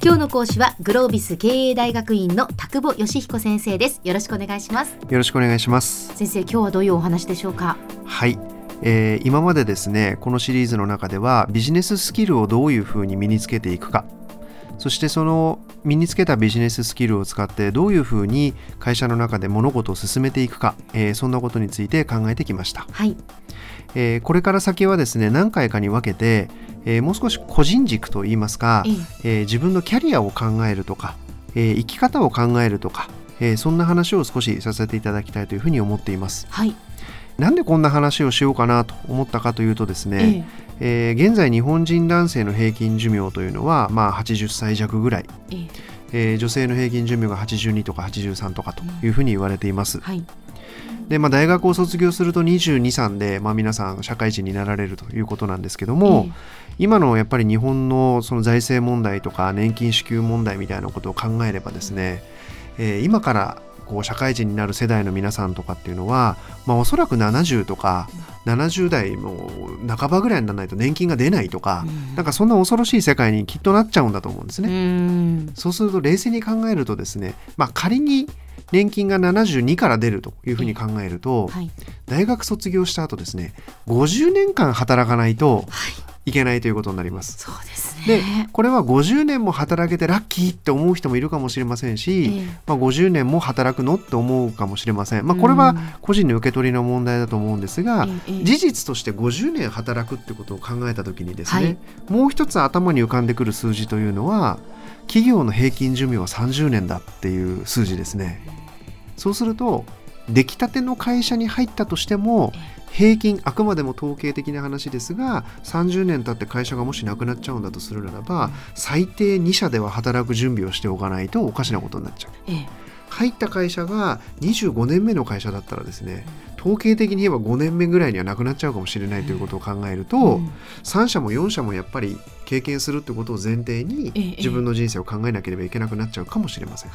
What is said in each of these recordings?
今日の講師はグロービス経営大学院の田久保義彦先生です。よろしくお願いします。よろしくお願いします。先生今日はどういうお話でしょうか？はい。えー、今までですねこのシリーズの中ではビジネススキルをどういうふうに身につけていくか。そしてその身につけたビジネススキルを使ってどういうふうに会社の中で物事を進めていくか、えー、そんなことについて考えてきました、はいえー、これから先はですね何回かに分けて、えー、もう少し個人軸といいますか、えー、自分のキャリアを考えるとか、えー、生き方を考えるとか、えー、そんな話を少しさせていただきたいというふうに思っています。はい。なんでこんな話をしようかなと思ったかというとですね、ええ。ー、現在日本人男性の平均寿命というのは、まあ、80歳弱ぐらい、えー、えー、女性の平均寿命が82とか83とかというふうに言われています。はい、でまあ、大学を卒業すると22、3で、まあ、皆さん社会人になられるということなんですけども、えー、今のやっぱり日本のその財政問題とか年金支給問題みたいなことを考えればですね、えー、今からこう社会人になる世代の皆さんとかっていうのは、まあ、おそらく70とか70代も半ばぐらいにならないと年金が出ないとか、うん、なんかそんな恐ろしい世界にきっとなっちゃうんだと思うんですね。うそうすると冷静に考えるとですね、まあ、仮に年金が72から出るというふうに考えると、はい、大学卒業した後ですね50年間働かないとい。けないということになります。そうですでこれは50年も働けてラッキーって思う人もいるかもしれませんし、えー、まあ、50年も働くのって思うかもしれません、まあ、これは個人の受け取りの問題だと思うんですが、事実として50年働くってことを考えた時にですね、はい、もう一つ頭に浮かんでくる数字というのは企業の平均寿命は30年だっていう数字ですね。そうすると出来たての会社に入ったとしても平均あくまでも統計的な話ですが30年経って会社がもしなくなっちゃうんだとするならば、最低2社では働く準備をしておかないとおかしなことになっちゃう。ええ、入った会社が25年目の会社だったらですね統計的に言えば5年目ぐらいにはなくなっちゃうかもしれないということを考えると、うん、3社も4社もやっぱり経験するってことを前提に自分の人生を考えなければいけなくなっちゃうかもしれません。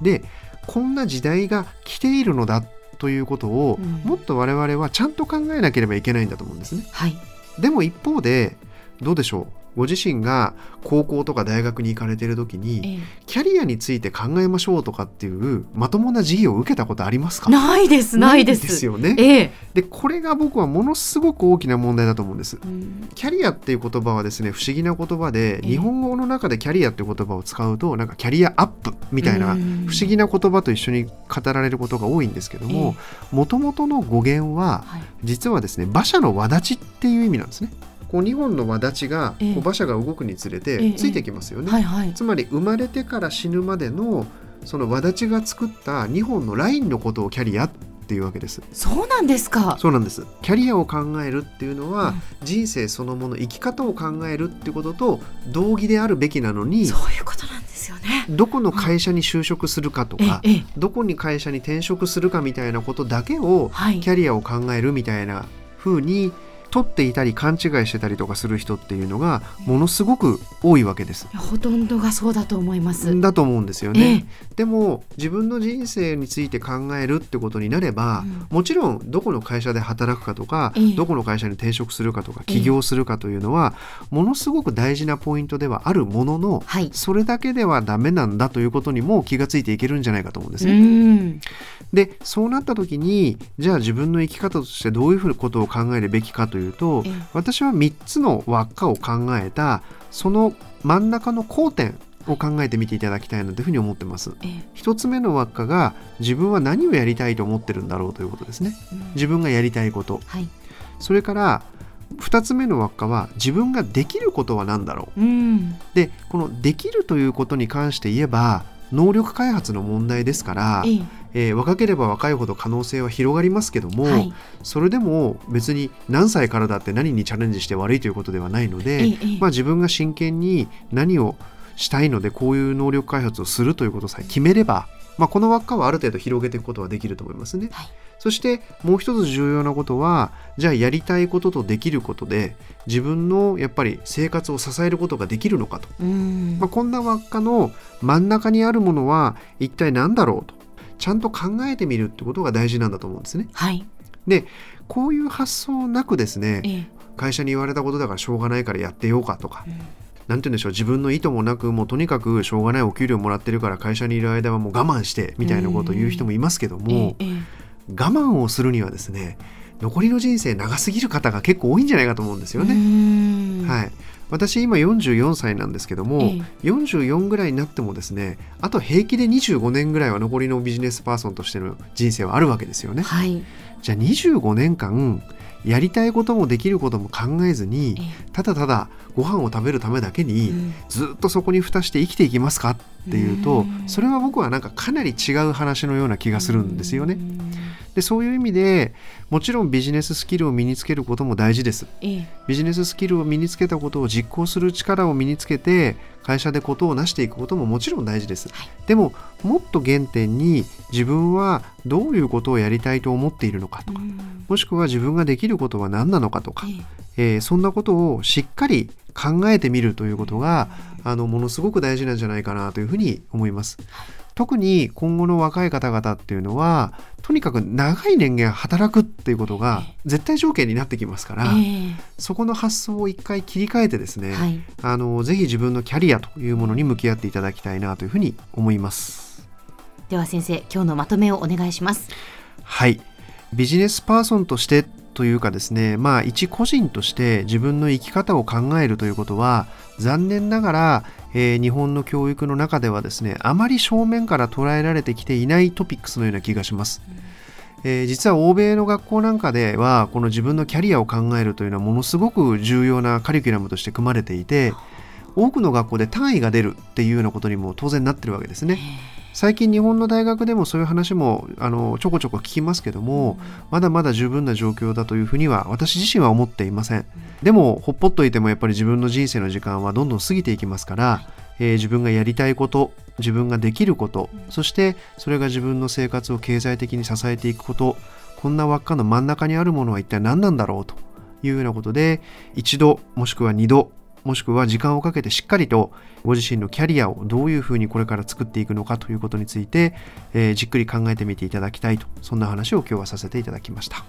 でこんな時代が来ているのだということを、もっと我々はちゃんと考えなければいけないんだと思うんですね。はい、でも一方でどうでしょう？ご自身が高校とか大学に行かれてる時に、キャリアについて考えましょうとかっていうまともな授業を受けたことありますか？ないですないですですよね、ええ、でこれが僕はものすごく大きな問題だと思うんです、うん、キャリアっていう言葉はですね不思議な言葉で、日本語の中でキャリアっていう言葉を使うとなんかキャリアアップみたいな不思議な言葉と一緒に語られることが多いんですけどももともとの語源は、実はですね馬車の輪立ちっていう意味なんですねこう2本の輪立ちが、こう馬車が動くにつれてついてきますよね、はいはい、つまり生まれてから死ぬまでのその輪立ちが作った2本のラインのことをキャリアっていうわけです。そうなんですか。そうなんです。キャリアを考えるっていうのは、うん、人生そのもの生き方を考えるってことと同義であるべきなのにそういうことなんですよね。どこの会社に就職するかとか、うん、どこに会社に転職するかみたいなことだけを、はい、キャリアを考えるみたいな風に取っていたり勘違いしてたりとかする人っていうのがものすごく多いわけです。ほとんどがそうだと思います。だと思うんですよね。ええ、でも自分の人生について考えるってことになれば、うん、もちろんどこの会社で働くかとか、え、どこの会社に転職するかとか起業するかというのは、ものすごく大事なポイントではあるものの、はい、それだけではダメなんだということにも気がついていけるんじゃないかと思うんですね。でそうなった時にじゃあ自分の生き方としてどういうふうなことを考えるべきかというと、私は3つの輪っかを考えたその真ん中の交点を考えてみていただきたいなというふうに思ってます。一つ目の輪っかが自分は何をやりたいと思ってるんだろうということですね。うん、自分がやりたいこと。はい、それから2つ目の輪っかは自分ができることは何だろう。うん、でこのできるということに関して言えば能力開発の問題ですから、えー、若ければ若いほど可能性は広がりますけども、はい、それでも別に何歳からだって何にチャレンジして悪いということではないので、まあ、自分が真剣に何をしたいのでこういう能力開発をするということさえ決めれば、まあ、この輪っかはある程度広げていくことはできると思いますね。はい、そしてもう一つ重要なことはじゃあやりたいこととできることで自分のやっぱり生活を支えることができるのかと、まあ、こんな輪っかの真ん中にあるものは一体何だろうとちゃんと考えてみるってことが大事なんだと思うんですね。はい、でこういう発想なくですね、ええ、会社に言われたことだからしょうがないからやってようかとか、うん、なんて言うんでしょう自分の意図もなくもうとにかくしょうがないお給料もらってるから会社にいる間はもう我慢してみたいなことを言う人もいますけども、我慢をするにはですね残りの人生長すぎる方が結構多いんじゃないかと思うんですよね。はい、私今44歳なんですけども、ええ、44ぐらいになってもですねあと平気で25年ぐらいは残りのビジネスパーソンとしての人生はあるわけですよね。はい、じゃあ25年間やりたいこともできることも考えずに、ただただご飯を食べるためだけに、ずっとそこに蓋して生きていきますかっていうと、それは僕はなんかかなり違う話のような気がするんですよね。でそういう意味でもちろんビジネススキルを身につけることも大事です、ビジネススキルを身につけたことを実行する力を身につけて会社でことを成していくことももちろん大事です、はい、でももっと原点に自分はどういうことをやりたいと思っているのかとか、もしくは自分ができることは何なのかとか、えー、そんなことをしっかり考えてみるということが、あのものすごく大事なんじゃないかなというふうに思います。特に今後の若い方々っていうのはとにかく長い年限働くっていうことが絶対条件になってきますから、えー、そこの発想を一回切り替えてですね、はい、あのぜひ自分のキャリアというものに向き合っていただきたいなというふうに思います。では先生今日のまとめをお願いします。はい。ビジネスパーソンとしてというかですねまあ一個人として自分の生き方を考えるということは残念ながらえー、日本の教育の中ではですねあまり正面から捉えられてきていないトピックスのような気がします。えー、実は欧米の学校なんかではこの自分のキャリアを考えるというのはものすごく重要なカリキュラムとして組まれていて多くの学校で単位が出るっていうようなことにも当然なってるわけですね。最近日本の大学でもそういう話もあのちょこちょこ聞きますけども、まだまだ十分な状況だというふうには私自身は思っていません。でもほっぽっといてもやっぱり自分の人生の時間はどんどん過ぎていきますから、えー、自分がやりたいこと自分ができることそしてそれが自分の生活を経済的に支えていくことこんな輪っかの真ん中にあるものは一体何なんだろうというようなことで一度もしくは二度もしくは時間をかけてしっかりとご自身のキャリアをどういうふうにこれから作っていくのかということについて、えー、じっくり考えてみていただきたいとそんな話を今日はさせていただきました。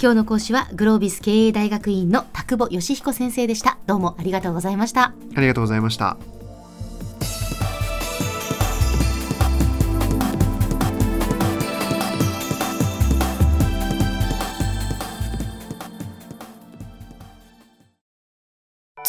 今日の講師はグロービス経営大学院の田久保義彦先生でした。どうもありがとうございました。ありがとうございました